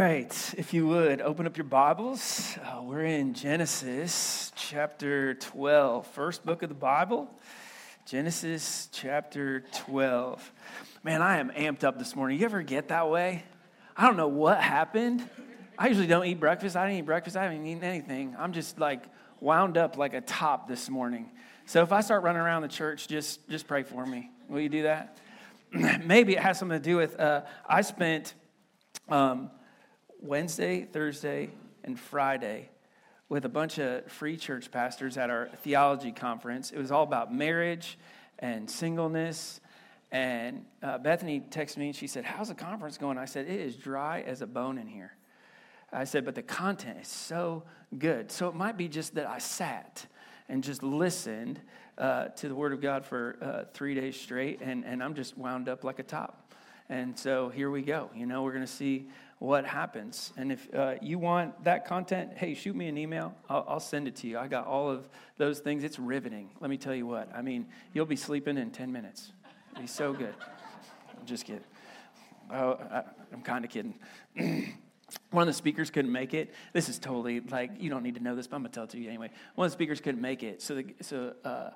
right, if you would open up your Bibles. Uh, we're in Genesis chapter 12, first book of the Bible. Genesis chapter 12. Man, I am amped up this morning. You ever get that way? I don't know what happened. I usually don't eat breakfast. I didn't eat breakfast. I haven't eaten anything. I'm just like wound up like a top this morning. So if I start running around the church, just just pray for me. Will you do that? Maybe it has something to do with uh, I spent. Um, Wednesday, Thursday, and Friday with a bunch of free church pastors at our theology conference. It was all about marriage and singleness. And uh, Bethany texted me and she said, How's the conference going? I said, It is dry as a bone in here. I said, But the content is so good. So it might be just that I sat and just listened uh, to the Word of God for uh, three days straight, and, and I'm just wound up like a top. And so here we go. You know, we're going to see what happens. And if uh, you want that content, hey, shoot me an email. I'll, I'll, send it to you. I got all of those things. It's riveting. Let me tell you what. I mean, you'll be sleeping in 10 minutes. It'll be so good. I'm just kidding. Oh, I, I'm kind of kidding. One of the speakers couldn't make it. This is totally like, you don't need to know this, but I'm going to tell it to you anyway. One of the speakers couldn't make it. So, the, so uh,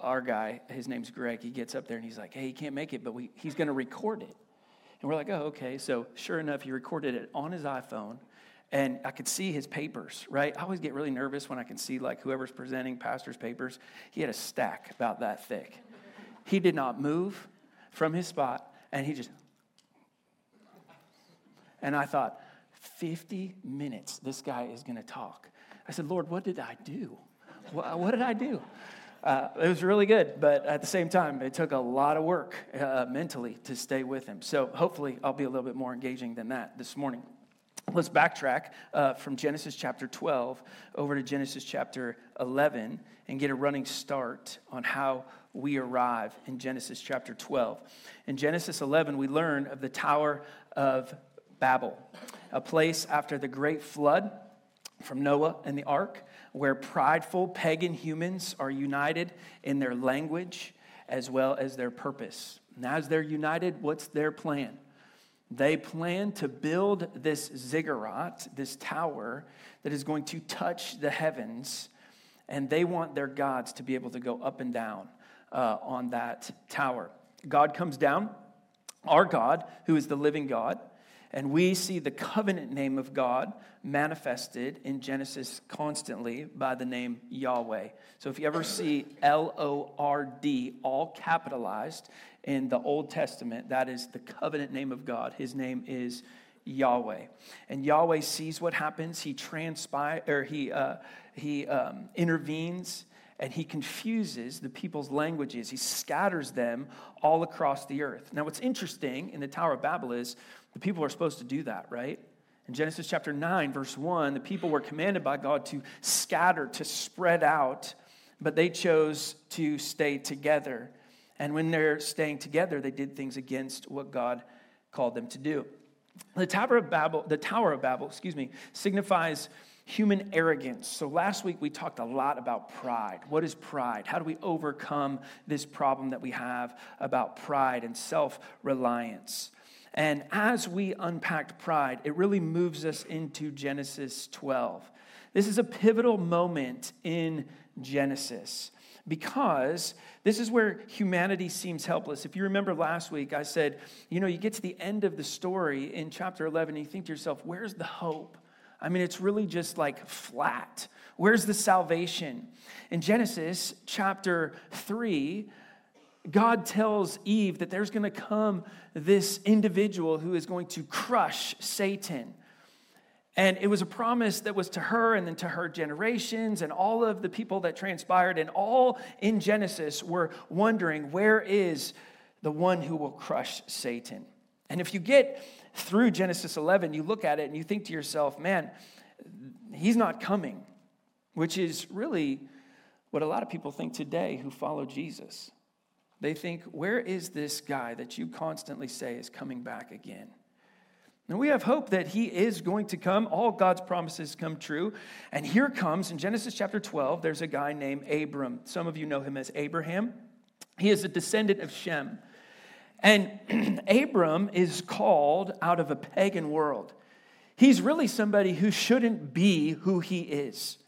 our guy, his name's Greg, he gets up there and he's like, hey, he can't make it, but we, he's going to record it. And we're like, oh, okay. So sure enough, he recorded it on his iPhone. And I could see his papers, right? I always get really nervous when I can see like whoever's presenting pastor's papers. He had a stack about that thick. He did not move from his spot, and he just. And I thought, 50 minutes, this guy is going to talk. I said, Lord, what did I do? What, what did I do? Uh, it was really good, but at the same time, it took a lot of work uh, mentally to stay with him. So hopefully, I'll be a little bit more engaging than that this morning. Let's backtrack uh, from Genesis chapter 12 over to Genesis chapter 11 and get a running start on how we arrive in Genesis chapter 12. In Genesis 11, we learn of the Tower of Babel, a place after the great flood from Noah and the ark where prideful pagan humans are united in their language as well as their purpose. And as they're united, what's their plan? They plan to build this ziggurat, this tower that is going to touch the heavens, and they want their gods to be able to go up and down uh, on that tower. God comes down, our God, who is the living God, and we see the covenant name of God manifested in Genesis constantly by the name Yahweh. So if you ever see L O R D all capitalized in the Old Testament, that is the covenant name of God. His name is Yahweh. And Yahweh sees what happens. He transpire or he uh, he um, intervenes and he confuses the people's languages. He scatters them all across the earth. Now, what's interesting in the Tower of Babel is the people are supposed to do that, right? In Genesis chapter 9, verse 1, the people were commanded by God to scatter, to spread out, but they chose to stay together. And when they're staying together, they did things against what God called them to do. The Tower of Babel, the Tower of Babel, excuse me, signifies human arrogance. So last week we talked a lot about pride. What is pride? How do we overcome this problem that we have about pride and self-reliance? And as we unpack pride, it really moves us into Genesis 12. This is a pivotal moment in Genesis because this is where humanity seems helpless. If you remember last week, I said, you know, you get to the end of the story in chapter 11 and you think to yourself, where's the hope? I mean, it's really just like flat. Where's the salvation? In Genesis chapter 3, God tells Eve that there's going to come this individual who is going to crush Satan. And it was a promise that was to her and then to her generations and all of the people that transpired. And all in Genesis were wondering, where is the one who will crush Satan? And if you get through Genesis 11, you look at it and you think to yourself, man, he's not coming, which is really what a lot of people think today who follow Jesus. They think, where is this guy that you constantly say is coming back again? And we have hope that he is going to come. All God's promises come true. And here comes in Genesis chapter 12, there's a guy named Abram. Some of you know him as Abraham. He is a descendant of Shem. And Abram is called out of a pagan world. He's really somebody who shouldn't be who he is.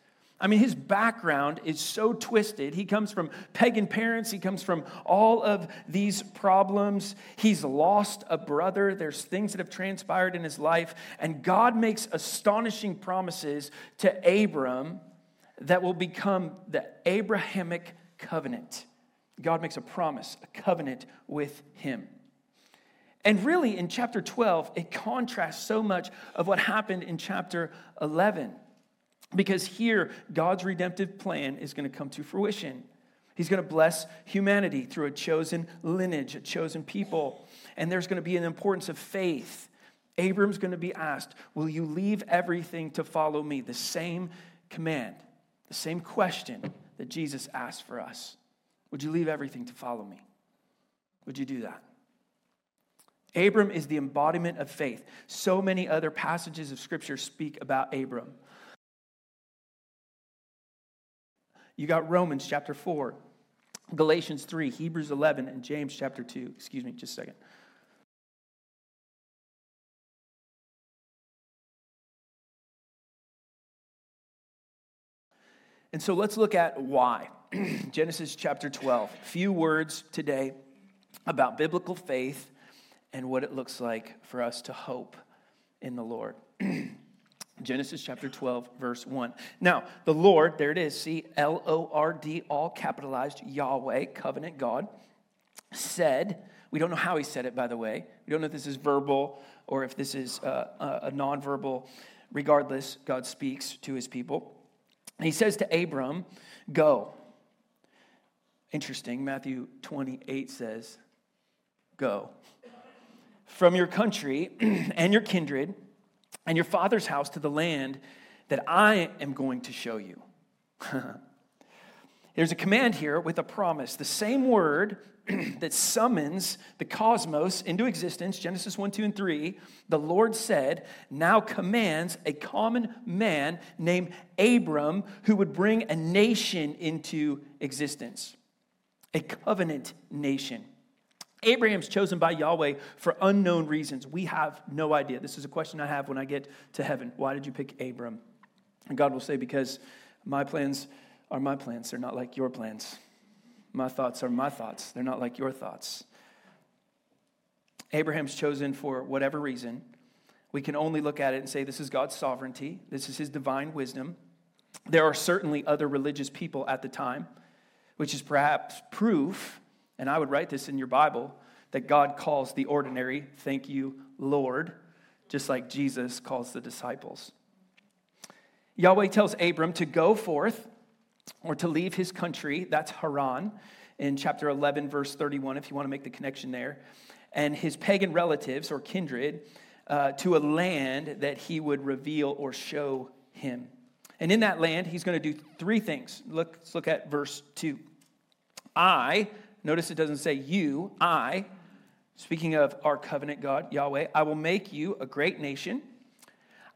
I mean, his background is so twisted. He comes from pagan parents, he comes from all of these problems. He's lost a brother. There's things that have transpired in his life. And God makes astonishing promises to Abram that will become the Abrahamic covenant. God makes a promise, a covenant with him. And really, in chapter 12, it contrasts so much of what happened in chapter 11. Because here, God's redemptive plan is going to come to fruition. He's going to bless humanity through a chosen lineage, a chosen people. And there's going to be an importance of faith. Abram's going to be asked, Will you leave everything to follow me? The same command, the same question that Jesus asked for us. Would you leave everything to follow me? Would you do that? Abram is the embodiment of faith. So many other passages of Scripture speak about Abram. You got Romans chapter 4, Galatians 3, Hebrews 11, and James chapter 2. Excuse me, just a second. And so let's look at why. Genesis chapter 12. A few words today about biblical faith and what it looks like for us to hope in the Lord. Genesis chapter 12, verse 1. Now, the Lord, there it is, see, L O R D, all capitalized, Yahweh, covenant God, said, we don't know how he said it, by the way. We don't know if this is verbal or if this is uh, a nonverbal. Regardless, God speaks to his people. And he says to Abram, Go. Interesting, Matthew 28 says, Go. From your country and your kindred and your father's house to the land that I am going to show you. There's a command here with a promise. The same word that summons the cosmos into existence, Genesis 1, 2, and 3, the Lord said, now commands a common man named Abram who would bring a nation into existence, a covenant nation. Abraham's chosen by Yahweh for unknown reasons. We have no idea. This is a question I have when I get to heaven. Why did you pick Abram? And God will say, Because my plans are my plans. They're not like your plans. My thoughts are my thoughts. They're not like your thoughts. Abraham's chosen for whatever reason. We can only look at it and say, This is God's sovereignty, this is his divine wisdom. There are certainly other religious people at the time, which is perhaps proof and I would write this in your Bible that God calls the ordinary, thank you, Lord, just like Jesus calls the disciples. Yahweh tells Abram to go forth or to leave his country. That's Haran in chapter 11, verse 31, if you want to make the connection there. And his pagan relatives or kindred uh, to a land that he would reveal or show him. And in that land, he's going to do three things. Look, let's look at verse 2. I Notice it doesn't say you, I. Speaking of our covenant God, Yahweh, I will make you a great nation.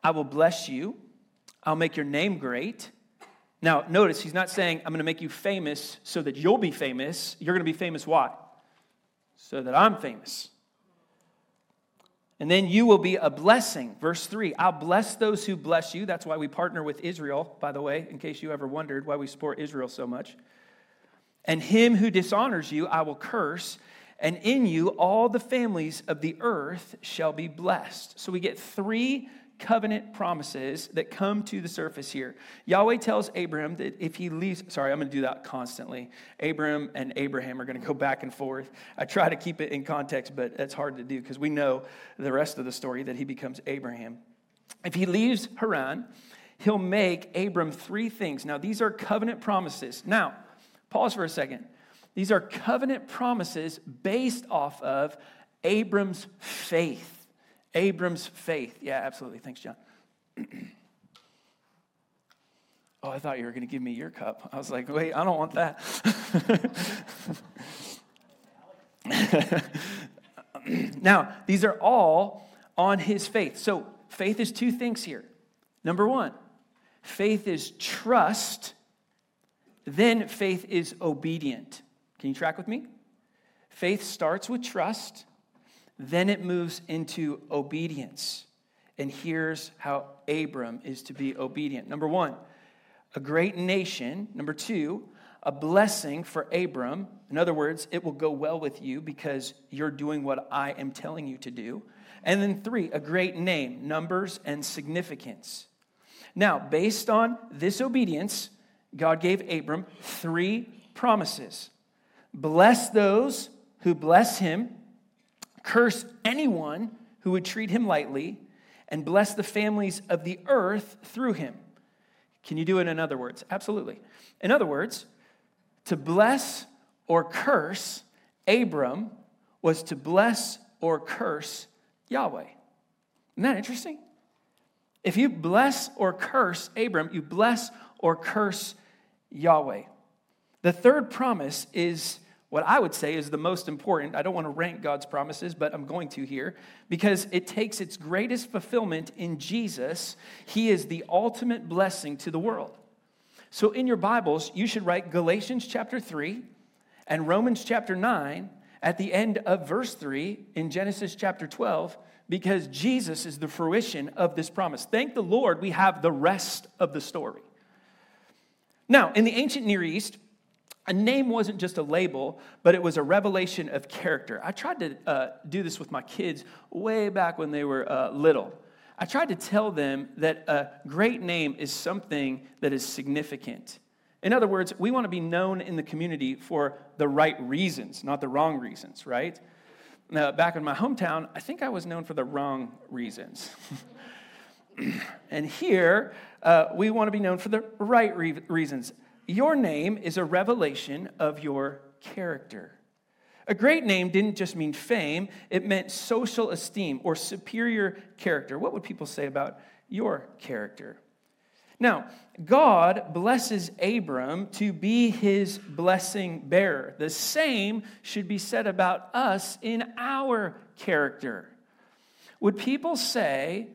I will bless you. I'll make your name great. Now, notice he's not saying, I'm going to make you famous so that you'll be famous. You're going to be famous why? So that I'm famous. And then you will be a blessing. Verse 3 I'll bless those who bless you. That's why we partner with Israel, by the way, in case you ever wondered why we support Israel so much. And him who dishonors you, I will curse, and in you all the families of the earth shall be blessed. So we get three covenant promises that come to the surface here. Yahweh tells Abraham that if he leaves, sorry, I'm going to do that constantly. Abram and Abraham are going to go back and forth. I try to keep it in context, but it's hard to do because we know the rest of the story that he becomes Abraham. If he leaves Haran, he'll make Abram three things. Now, these are covenant promises. Now, Pause for a second. These are covenant promises based off of Abram's faith. Abram's faith. Yeah, absolutely. Thanks, John. oh, I thought you were going to give me your cup. I was like, wait, I don't want that. now, these are all on his faith. So, faith is two things here. Number one, faith is trust, then faith is obedient. Can you track with me? Faith starts with trust, then it moves into obedience. And here's how Abram is to be obedient. Number one, a great nation. Number two, a blessing for Abram. In other words, it will go well with you because you're doing what I am telling you to do. And then three, a great name, numbers and significance. Now, based on this obedience, God gave Abram three promises bless those who bless him, curse anyone who would treat him lightly, and bless the families of the earth through him. Can you do it in other words? Absolutely. In other words, to bless or curse Abram was to bless or curse Yahweh. Isn't that interesting? If you bless or curse Abram, you bless or curse Yahweh. The third promise is what I would say is the most important. I don't want to rank God's promises, but I'm going to here because it takes its greatest fulfillment in Jesus. He is the ultimate blessing to the world. So in your Bibles, you should write Galatians chapter 3 and Romans chapter 9 at the end of verse 3 in Genesis chapter 12 because Jesus is the fruition of this promise. Thank the Lord we have the rest of the story. Now, in the ancient Near East, a name wasn't just a label, but it was a revelation of character. I tried to uh, do this with my kids way back when they were uh, little. I tried to tell them that a great name is something that is significant. In other words, we want to be known in the community for the right reasons, not the wrong reasons, right? Now, back in my hometown, I think I was known for the wrong reasons. and here, uh, we want to be known for the right re- reasons. Your name is a revelation of your character. A great name didn't just mean fame, it meant social esteem or superior character. What would people say about your character? Now, God blesses Abram to be his blessing bearer. The same should be said about us in our character. Would people say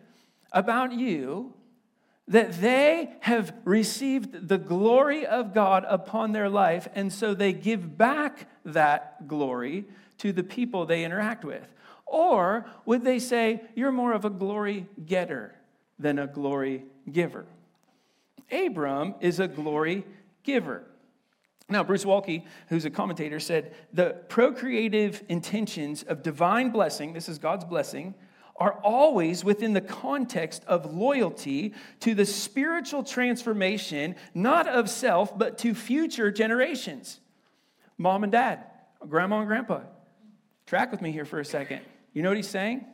about you that they have received the glory of God upon their life, and so they give back that glory to the people they interact with? Or would they say, You're more of a glory getter than a glory giver? Abram is a glory giver. Now, Bruce Waltke, who's a commentator, said the procreative intentions of divine blessing, this is God's blessing, are always within the context of loyalty to the spiritual transformation, not of self, but to future generations. Mom and dad, grandma and grandpa, track with me here for a second. You know what he's saying?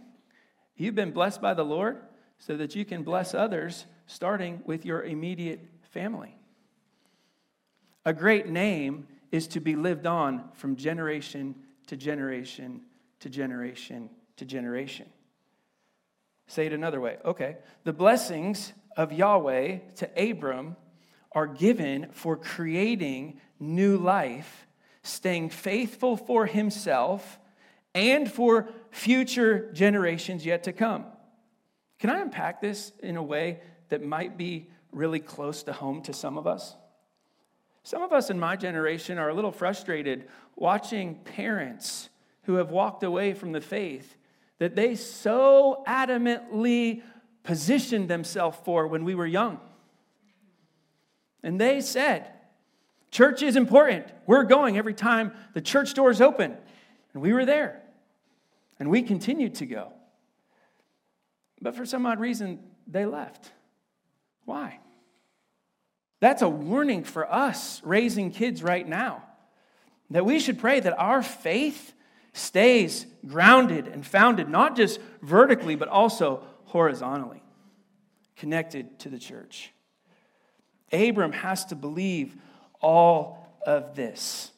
You've been blessed by the Lord so that you can bless others, starting with your immediate family. A great name is to be lived on from generation to generation to generation to generation. Say it another way. Okay. The blessings of Yahweh to Abram are given for creating new life, staying faithful for himself and for future generations yet to come. Can I unpack this in a way that might be really close to home to some of us? Some of us in my generation are a little frustrated watching parents who have walked away from the faith that they so adamantly positioned themselves for when we were young. And they said, Church is important. We're going every time the church doors open. And we were there. And we continued to go. But for some odd reason, they left. Why? That's a warning for us raising kids right now that we should pray that our faith stays grounded and founded, not just vertically, but also horizontally, connected to the church. Abram has to believe all of this.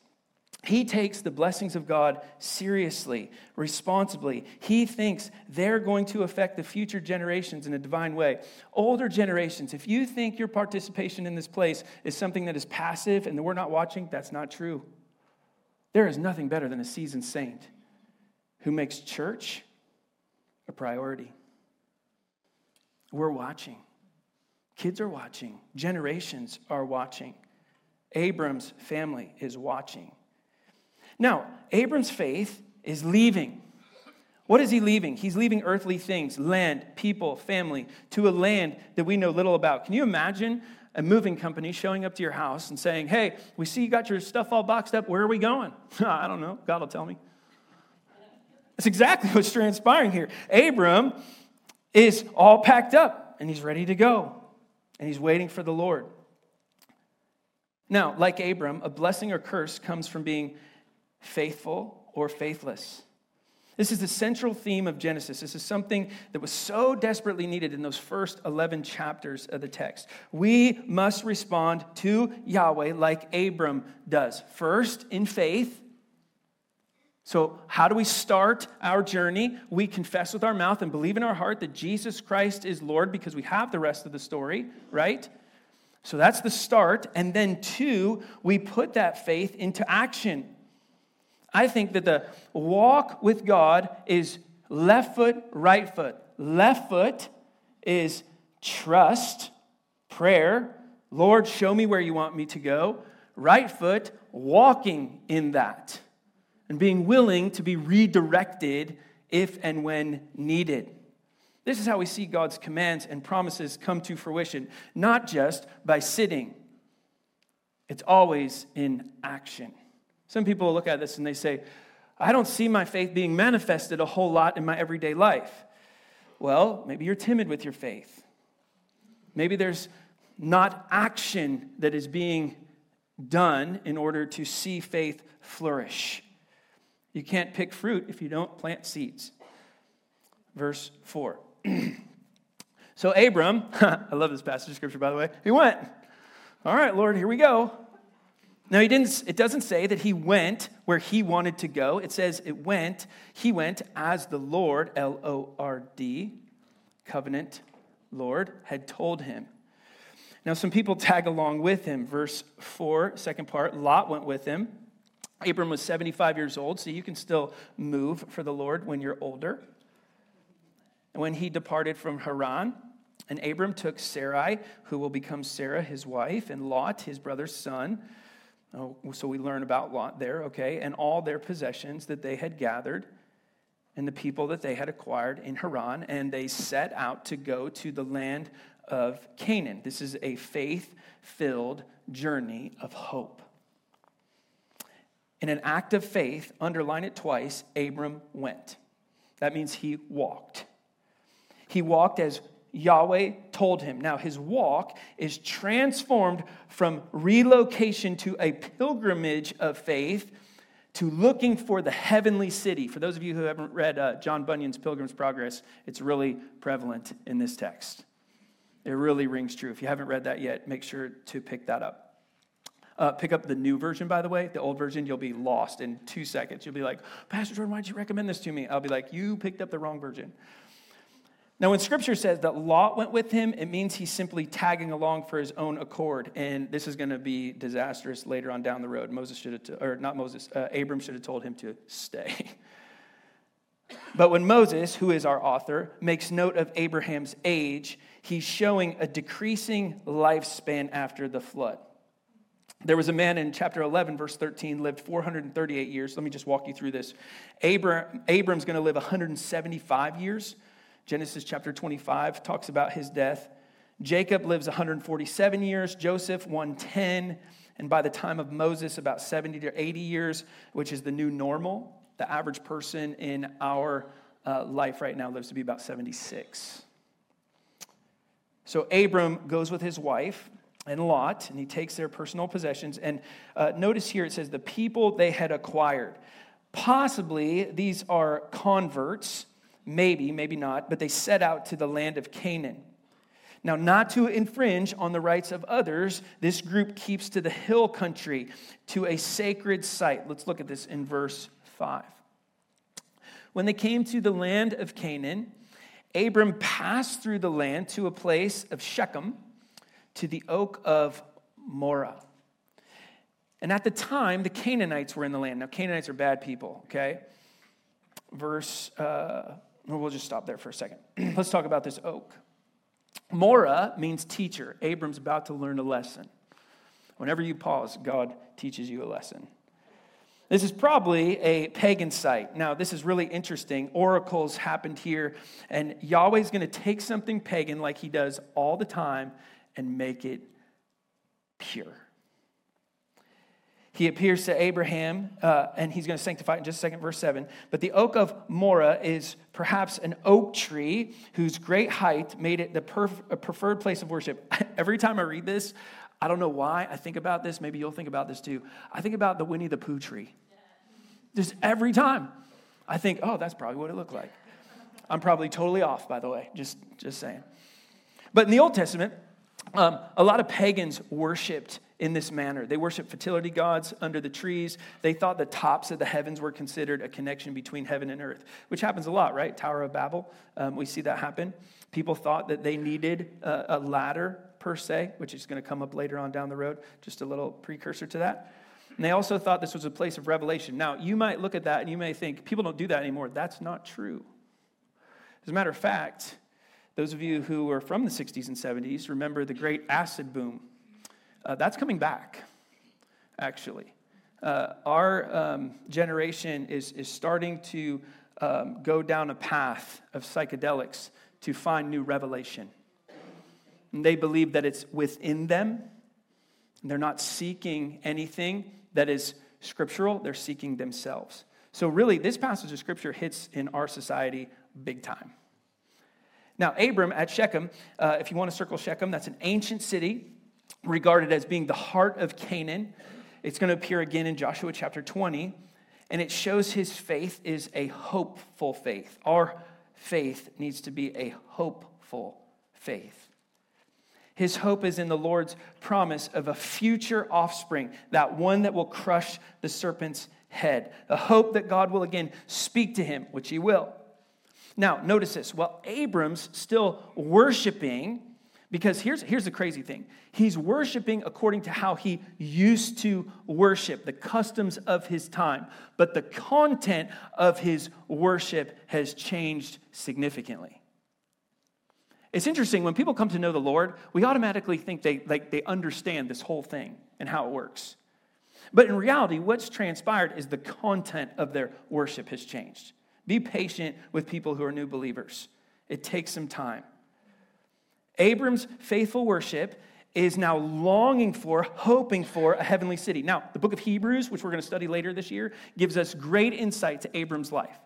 He takes the blessings of God seriously, responsibly. He thinks they're going to affect the future generations in a divine way. Older generations, if you think your participation in this place is something that is passive and that we're not watching, that's not true. There is nothing better than a seasoned saint who makes church a priority. We're watching. Kids are watching. Generations are watching. Abram's family is watching. Now, Abram's faith is leaving. What is he leaving? He's leaving earthly things, land, people, family, to a land that we know little about. Can you imagine a moving company showing up to your house and saying, Hey, we see you got your stuff all boxed up. Where are we going? I don't know. God will tell me. That's exactly what's transpiring here. Abram is all packed up and he's ready to go and he's waiting for the Lord. Now, like Abram, a blessing or curse comes from being faithful or faithless. This is the central theme of Genesis. This is something that was so desperately needed in those first 11 chapters of the text. We must respond to Yahweh like Abram does. First, in faith. So, how do we start our journey? We confess with our mouth and believe in our heart that Jesus Christ is Lord because we have the rest of the story, right? So, that's the start. And then, two, we put that faith into action. I think that the walk with God is left foot, right foot. Left foot is trust, prayer. Lord, show me where you want me to go. Right foot, walking in that and being willing to be redirected if and when needed. This is how we see God's commands and promises come to fruition, not just by sitting, it's always in action. Some people look at this and they say, I don't see my faith being manifested a whole lot in my everyday life. Well, maybe you're timid with your faith. Maybe there's not action that is being done in order to see faith flourish. You can't pick fruit if you don't plant seeds. Verse 4. so, Abram, I love this passage of scripture, by the way, he went. All right, Lord, here we go. Now, he didn't, it doesn't say that he went where he wanted to go. It says it went, he went as the Lord, L O R D, covenant Lord, had told him. Now, some people tag along with him. Verse 4, second part Lot went with him. Abram was 75 years old, so you can still move for the Lord when you're older. And when he departed from Haran, and Abram took Sarai, who will become Sarah, his wife, and Lot, his brother's son Oh, so we learn about Lot there, okay, and all their possessions that they had gathered and the people that they had acquired in Haran, and they set out to go to the land of Canaan. This is a faith filled journey of hope. In an act of faith, underline it twice, Abram went. That means he walked. He walked as Yahweh told him. Now, his walk is transformed from relocation to a pilgrimage of faith to looking for the heavenly city. For those of you who haven't read uh, John Bunyan's Pilgrim's Progress, it's really prevalent in this text. It really rings true. If you haven't read that yet, make sure to pick that up. Uh, pick up the new version, by the way. The old version, you'll be lost in two seconds. You'll be like, Pastor Jordan, why'd you recommend this to me? I'll be like, You picked up the wrong version. Now, when scripture says that Lot went with him, it means he's simply tagging along for his own accord. And this is going to be disastrous later on down the road. Moses should have, t- or not Moses, uh, Abram should have told him to stay. but when Moses, who is our author, makes note of Abraham's age, he's showing a decreasing lifespan after the flood. There was a man in chapter 11, verse 13, lived 438 years. Let me just walk you through this. Abram, Abram's going to live 175 years. Genesis chapter 25 talks about his death. Jacob lives 147 years, Joseph 110, and by the time of Moses, about 70 to 80 years, which is the new normal. The average person in our uh, life right now lives to be about 76. So Abram goes with his wife and Lot, and he takes their personal possessions. And uh, notice here it says the people they had acquired. Possibly these are converts Maybe, maybe not, but they set out to the land of Canaan. Now, not to infringe on the rights of others, this group keeps to the hill country, to a sacred site. Let's look at this in verse 5. When they came to the land of Canaan, Abram passed through the land to a place of Shechem, to the oak of Moreh. And at the time, the Canaanites were in the land. Now, Canaanites are bad people, okay? Verse, uh, we'll just stop there for a second. Let's talk about this oak. Moreh means teacher. Abram's about to learn a lesson. Whenever you pause, God teaches you a lesson. This is probably a pagan site. Now, this is really interesting. Oracles happened here, and Yahweh's going to take something pagan like he does all the time and make it pure. He appears to Abraham, uh, and he's going to sanctify it in just a second, verse 7. But the oak of Moreh is perhaps an oak tree whose great height made it the perf- preferred place of worship. Every time I read this, I don't know why I think about this. Maybe you'll think about this too. I think about the Winnie the Pooh tree. Just every time. I think, oh, that's probably what it looked like. I'm probably totally off, by the way, just, just saying. But in the Old Testament, um, a lot of pagans worshiped in this manner. They worshiped fertility gods under the trees. They thought the tops of the heavens were considered a connection between heaven and earth, which happens a lot, right? Tower of Babel, um, we see that happen. People thought that they needed a, a ladder per se, which is going to come up later on down the road, just a little precursor to that. And they also thought this was a place of revelation. Now, you might look at that and you may think, people don't do that anymore. That's not true. As a matter of fact, those of you who were from the 60s and 70s remember the great acid boom. Uh, that's coming back, actually. Uh, our um, generation is, is starting to um, go down a path of psychedelics to find new revelation. And they believe that it's within them. They're not seeking anything that is scriptural, they're seeking themselves. So, really, this passage of scripture hits in our society big time. Now, Abram at Shechem, uh, if you want to circle Shechem, that's an ancient city regarded as being the heart of Canaan. It's going to appear again in Joshua chapter 20, and it shows his faith is a hopeful faith. Our faith needs to be a hopeful faith. His hope is in the Lord's promise of a future offspring, that one that will crush the serpent's head. A hope that God will again speak to him, which he will. Now, notice this. While Abram's still worshiping, because here's, here's the crazy thing he's worshiping according to how he used to worship, the customs of his time. But the content of his worship has changed significantly. It's interesting, when people come to know the Lord, we automatically think they, like, they understand this whole thing and how it works. But in reality, what's transpired is the content of their worship has changed. Be patient with people who are new believers. It takes some time. Abram's faithful worship is now longing for, hoping for a heavenly city. Now, the book of Hebrews, which we're going to study later this year, gives us great insight to Abram's life.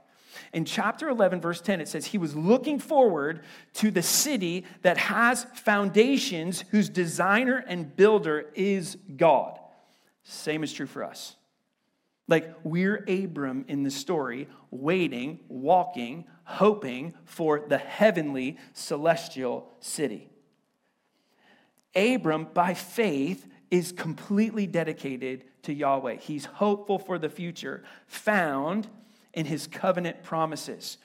In chapter 11, verse 10, it says, He was looking forward to the city that has foundations, whose designer and builder is God. Same is true for us. Like we're Abram in the story, waiting, walking, hoping for the heavenly celestial city. Abram, by faith, is completely dedicated to Yahweh. He's hopeful for the future, found in his covenant promises.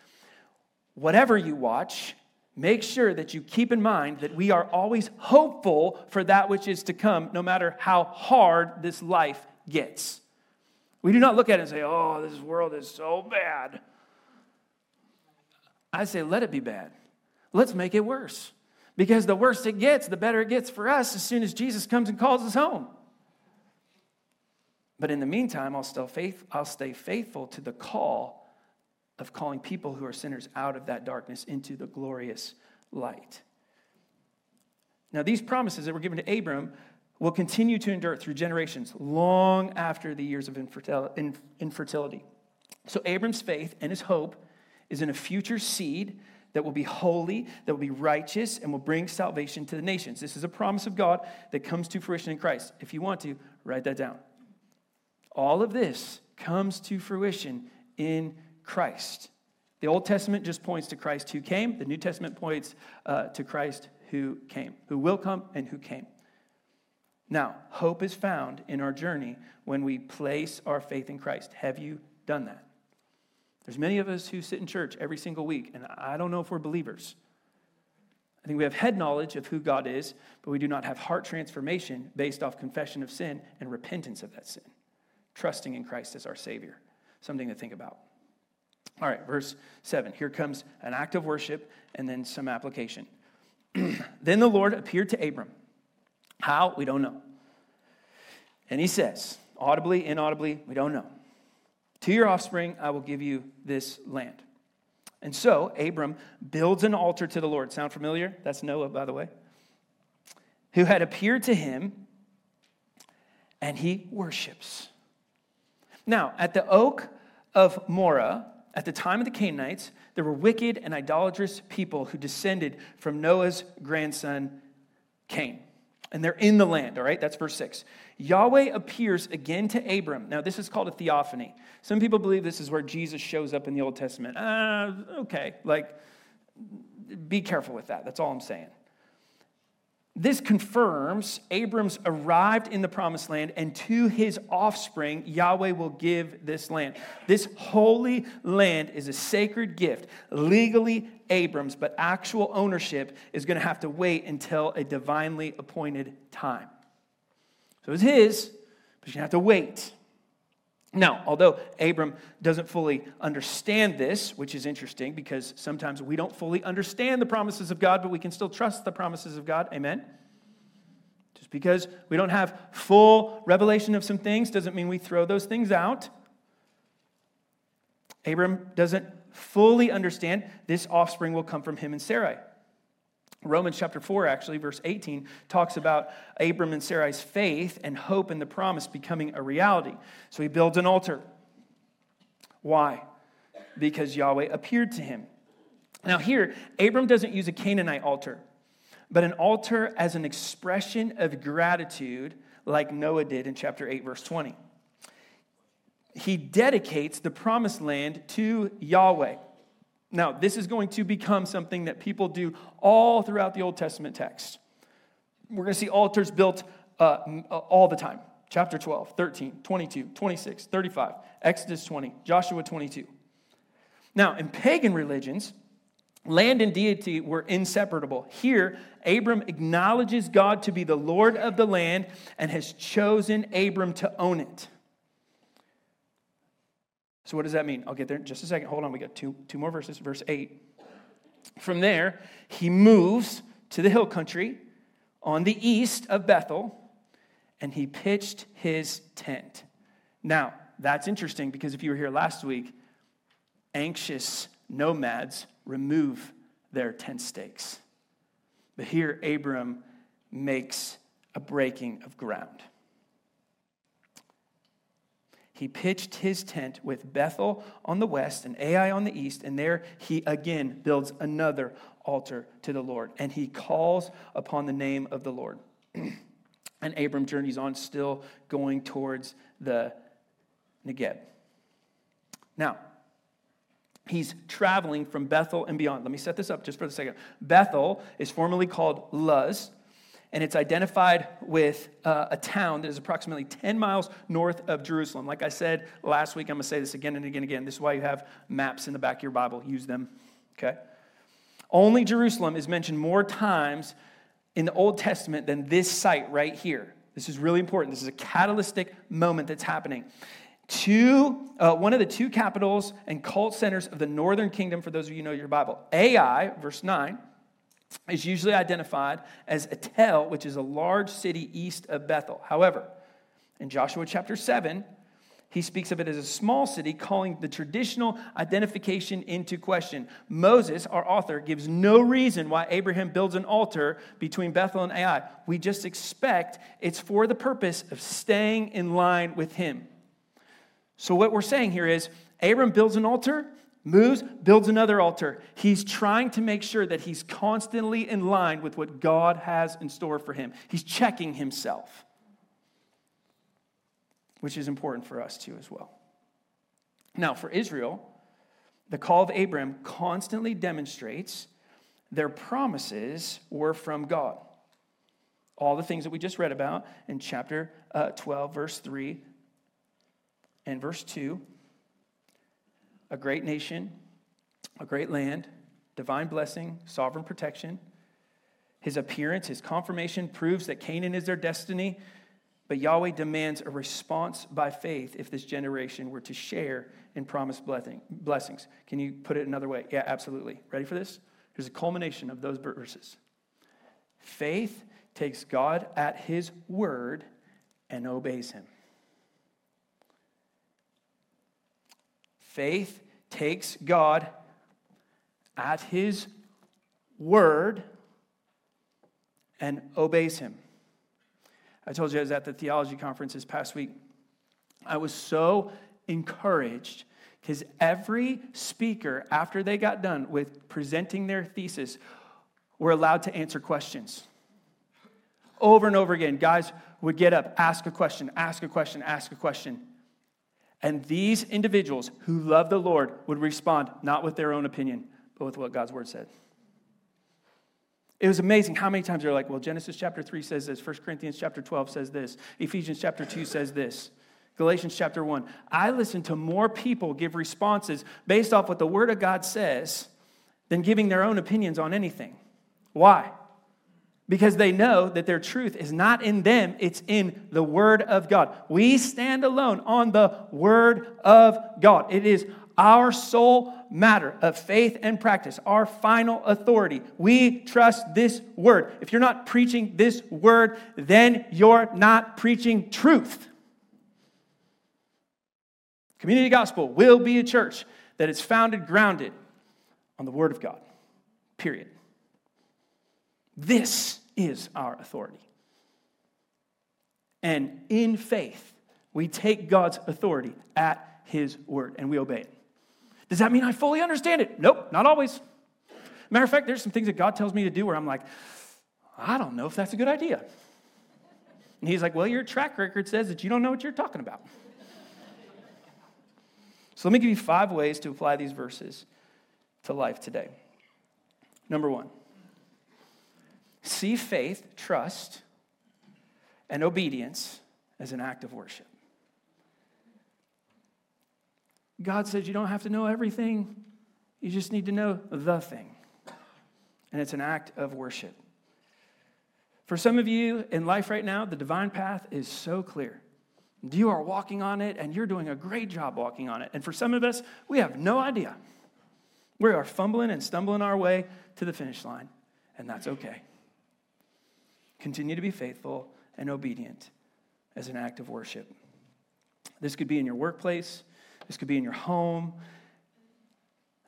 Whatever you watch, make sure that you keep in mind that we are always hopeful for that which is to come, no matter how hard this life gets. We do not look at it and say, oh, this world is so bad. I say, let it be bad. Let's make it worse. Because the worse it gets, the better it gets for us as soon as Jesus comes and calls us home. But in the meantime, I'll, still faith, I'll stay faithful to the call of calling people who are sinners out of that darkness into the glorious light. Now, these promises that were given to Abram will continue to endure through generations, long after the years of infertility. So, Abram's faith and his hope is in a future seed that will be holy, that will be righteous, and will bring salvation to the nations. This is a promise of God that comes to fruition in Christ. If you want to, write that down. All of this comes to fruition in Christ. The Old Testament just points to Christ who came, the New Testament points uh, to Christ who came, who will come and who came. Now, hope is found in our journey when we place our faith in Christ. Have you done that? There's many of us who sit in church every single week, and I don't know if we're believers. I think we have head knowledge of who God is, but we do not have heart transformation based off confession of sin and repentance of that sin, trusting in Christ as our Savior. Something to think about. All right, verse 7. Here comes an act of worship and then some application. then the Lord appeared to Abram. How? We don't know. And he says, audibly, inaudibly, we don't know. To your offspring, I will give you this land. And so Abram builds an altar to the Lord. Sound familiar? That's Noah, by the way. Who had appeared to him, and he worships. Now, at the oak of Moreh, at the time of the Canaanites, there were wicked and idolatrous people who descended from Noah's grandson, Cain. And they're in the land, all right? That's verse 6. Yahweh appears again to Abram. Now, this is called a theophany. Some people believe this is where Jesus shows up in the Old Testament. Uh, okay, like, be careful with that. That's all I'm saying. This confirms Abram's arrived in the promised land, and to his offspring, Yahweh will give this land. This holy land is a sacred gift, legally Abram's, but actual ownership is going to have to wait until a divinely appointed time. So it's his, but to have to wait. Now, although Abram doesn't fully understand this, which is interesting because sometimes we don't fully understand the promises of God, but we can still trust the promises of God. Amen? Just because we don't have full revelation of some things doesn't mean we throw those things out. Abram doesn't fully understand this offspring will come from him and Sarai. Romans chapter 4, actually, verse 18, talks about Abram and Sarai's faith and hope in the promise becoming a reality. So he builds an altar. Why? Because Yahweh appeared to him. Now, here, Abram doesn't use a Canaanite altar, but an altar as an expression of gratitude, like Noah did in chapter 8, verse 20. He dedicates the promised land to Yahweh. Now, this is going to become something that people do all throughout the Old Testament text. We're going to see altars built uh, uh all the time. Chapter 12, 13, 22, 26, 35, Exodus 20, Joshua 22. Now, in pagan religions, land and deity were inseparable. Here, Abram acknowledges God to be the Lord of the land and has chosen Abram to own it. So, what does that mean? I'll get there in just a second. Hold on, we got two, two more verses. Verse 8. From there, he moves to the hill country on the east of Bethel, and he pitched his tent. Now, that's interesting because if you were here last week, anxious nomads remove their tent stakes. But here, Abram makes a breaking of ground he pitched his tent with Bethel on the west and Ai on the east, and there he again builds another altar to the Lord, and he calls upon the name of the Lord. and Abram journeys on, still going towards the Negeb. Now, he's traveling from Bethel and beyond. Let me set this up just for a second. Bethel is formerly called Luz and it's identified with uh, a town that is approximately 10 miles north of Jerusalem. Like I said last week, I'm going to say this again and again and again. This is why you have maps in the back of your Bible. Use them, okay? Only Jerusalem is mentioned more times in the Old Testament than this site right here. This is really important. This is a catalytic moment that's happening. Two, uh, one of the two capitals and cult centers of the northern kingdom, for those of you who know your Bible. Ai, verse 9, is usually identified as et-Tell, which is a large city east of Bethel. However, in Joshua chapter 7, he speaks of it as a small city, calling the traditional identification into question. Moses, our author, gives no reason why Abraham builds an altar between Bethel and Ai. We just expect it's for the purpose of staying in line with him. So, what we're saying here is Abram builds an altar moves, builds another altar. He's trying to make sure that he's constantly in line with what God has in store for him. He's checking himself, which is important for us too, as well. Now, for Israel, the call of Abram constantly demonstrates their promises were from God. All the things that we just read about in chapter uh, 12, verse 3 and verse 2 a great nation, a great land, divine blessing, sovereign protection. His appearance, his confirmation proves that Canaan is their destiny, but Yahweh demands a response by faith if this generation were to share in promised blessings. Can you put it another way? Yeah, absolutely. Ready for this? Here's a culmination of those verses. Faith takes God at his word and obeys him. Faith takes God at his word and obeys him. I told you I was at the theology conference this past week. I was so encouraged because every speaker, after they got done with presenting their thesis, were allowed to answer questions. Over and over again, guys would get up, ask a question, ask a question, ask a question. And these individuals who love the Lord would respond not with their own opinion, but with what God's word said. It was amazing how many times they're like, well, Genesis chapter 3 says this, 1 Corinthians chapter 12 says this, Ephesians chapter 2 says this, Galatians chapter 1. I listen to more people give responses based off what the word of God says than giving their own opinions on anything. Why? Because they know that their truth is not in them, it's in the Word of God. We stand alone on the Word of God. It is our sole matter of faith and practice, our final authority. We trust this Word. If you're not preaching this Word, then you're not preaching truth. Community Gospel will be a church that is founded, grounded on the Word of God. Period. This is our authority. And in faith, we take God's authority at His word and we obey it. Does that mean I fully understand it? Nope, not always. Matter of fact, there's some things that God tells me to do where I'm like, I don't know if that's a good idea. And He's like, Well, your track record says that you don't know what you're talking about. So let me give you five ways to apply these verses to life today. Number one, See faith, trust, and obedience as an act of worship. God says you don't have to know everything, you just need to know the thing. And it's an act of worship. For some of you in life right now, the divine path is so clear. You are walking on it, and you're doing a great job walking on it. And for some of us, we have no idea. We are fumbling and stumbling our way to the finish line, and that's okay. Continue to be faithful and obedient as an act of worship. This could be in your workplace, this could be in your home,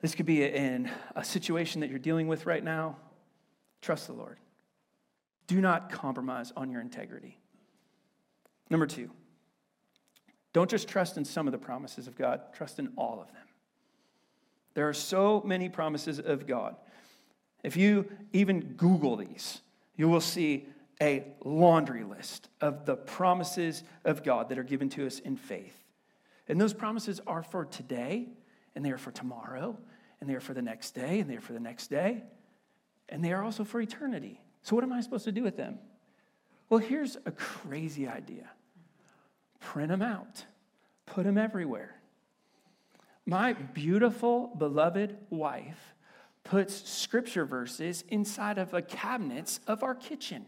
this could be in a situation that you're dealing with right now. Trust the Lord. Do not compromise on your integrity. Number two, don't just trust in some of the promises of God, trust in all of them. There are so many promises of God. If you even Google these, you will see a laundry list of the promises of God that are given to us in faith. And those promises are for today, and they are for tomorrow, and they are for the next day, and they are for the next day, and they are also for eternity. So, what am I supposed to do with them? Well, here's a crazy idea print them out, put them everywhere. My beautiful, beloved wife puts scripture verses inside of the cabinets of our kitchen.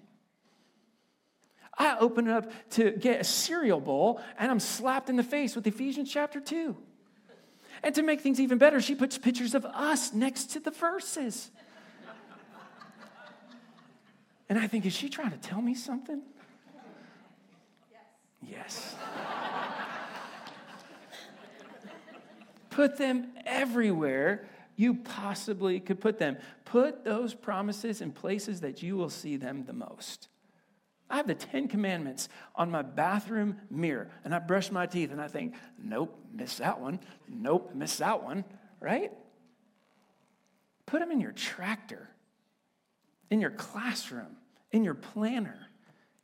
I open it up to get a cereal bowl and I'm slapped in the face with Ephesians chapter 2. And to make things even better, she puts pictures of us next to the verses. And I think, is she trying to tell me something? Yes. yes. put them everywhere you possibly could put them. Put those promises in places that you will see them the most. I have the Ten Commandments on my bathroom mirror, and I brush my teeth and I think, nope, miss that one. Nope, miss that one, right? Put them in your tractor, in your classroom, in your planner,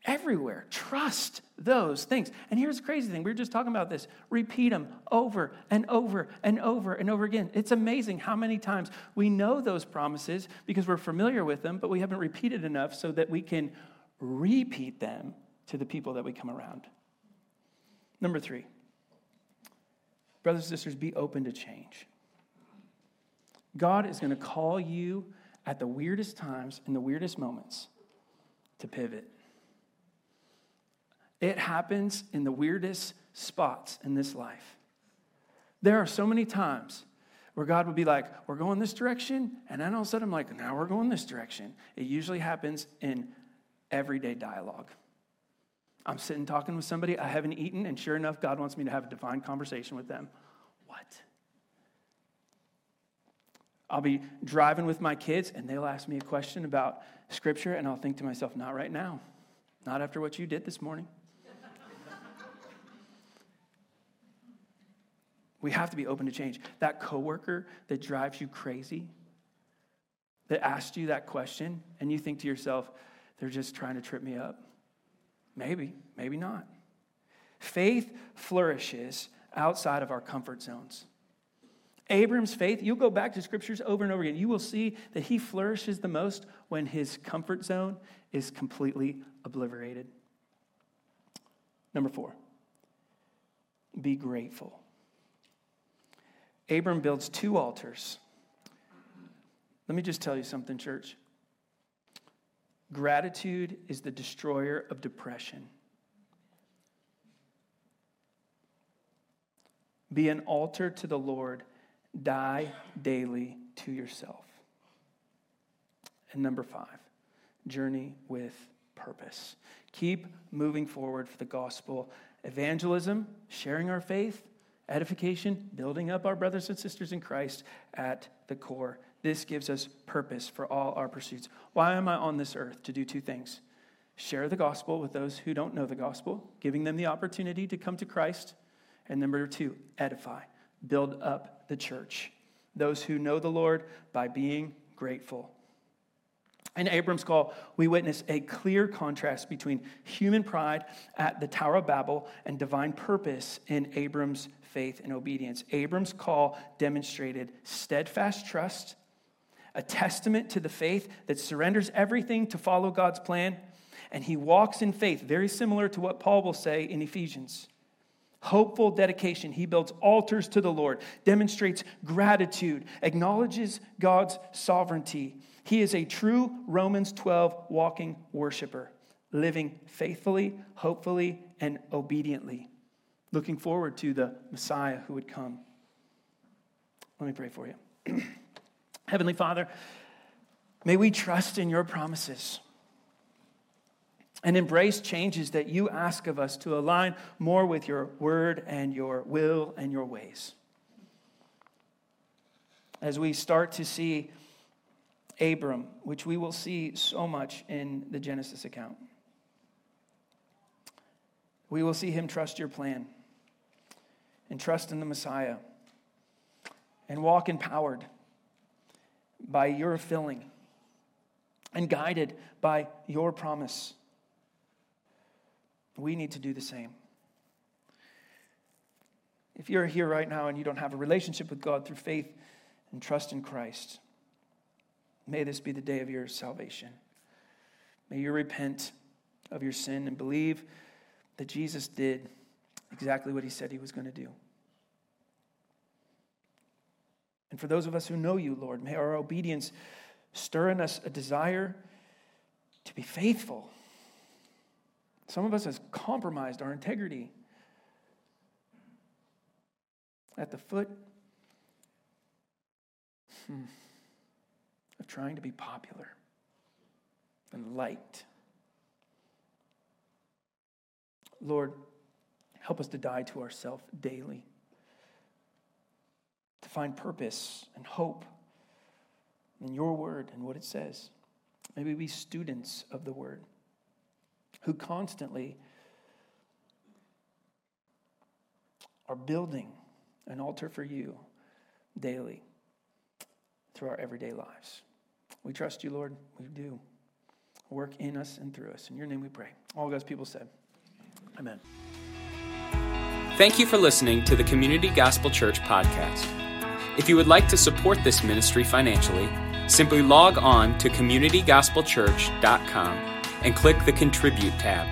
everywhere. Trust those things. And here's the crazy thing we were just talking about this. Repeat them over and over and over and over again. It's amazing how many times we know those promises because we're familiar with them, but we haven't repeated enough so that we can repeat them to the people that we come around. Number three, brothers and sisters, be open to change. God is going to call you at the weirdest times, in the weirdest moments, to pivot. It happens in the weirdest spots in this life. There are so many times where God would be like, We're going this direction. And then all of a sudden, I'm like, Now we're going this direction. It usually happens in everyday dialogue. I'm sitting talking with somebody I haven't eaten, and sure enough, God wants me to have a divine conversation with them. What? I'll be driving with my kids, and they'll ask me a question about scripture, and I'll think to myself, Not right now. Not after what you did this morning. We have to be open to change. That coworker that drives you crazy, that asked you that question, and you think to yourself, they're just trying to trip me up. Maybe, maybe not. Faith flourishes outside of our comfort zones. Abram's faith, you'll go back to scriptures over and over again. You will see that he flourishes the most when his comfort zone is completely obliterated. Number four, be grateful. Abram builds two altars. Let me just tell you something, church. Gratitude is the destroyer of depression. Be an altar to the Lord. Die daily to yourself. And number five, journey with purpose. Keep moving forward for the gospel. Evangelism, sharing our faith, edification, building up our brothers and sisters in Christ at the core. This gives us purpose for all our pursuits. Why am I on this earth? To do two things share the gospel with those who don't know the gospel, giving them the opportunity to come to Christ. And number two, edify, build up the church, those who know the Lord by being grateful. In Abram's call, we witness a clear contrast between human pride at the Tower of Babel and divine purpose in Abram's faith and obedience. Abram's call demonstrated steadfast trust, a testament to the faith that surrenders everything to follow God's plan, and he walks in faith, very similar to what Paul will say in Ephesians. Hopeful dedication. He builds altars to the Lord, demonstrates gratitude, acknowledges God's sovereignty. He is a true Romans 12 walking worshiper, living faithfully, hopefully, and obediently looking forward to the Messiah who would come. Let me pray for you. Heavenly Father, may we trust in your promises and embrace changes that you ask of us to align more with your word and your will and your ways. As we start to see Abram, which we will see so much in the Genesis account, we will see him trust your plan and trust in the Messiah and walk empowered by your filling and guided by your promise. We need to do the same. If you're here right now and you don't have a relationship with God through faith and trust in Christ, may this be the day of your salvation. May you repent of your sin and believe that Jesus did exactly what he said he was going to do. And for those of us who know you, Lord, may our obedience stir in us a desire to be faithful. Some of us has compromised our integrity. At the foot hmm, of trying to be popular and liked. Lord, help us to die to ourselves daily find purpose and hope in your word and what it says. Maybe be students of the word who constantly are building an altar for you daily through our everyday lives. We trust you, Lord. We do. Work in us and through us. In your name we pray. All God's people said, Amen. Thank you for listening to the Community Gospel Church podcast. If you would like to support this ministry financially, simply log on to communitygospelchurch.com and click the Contribute tab.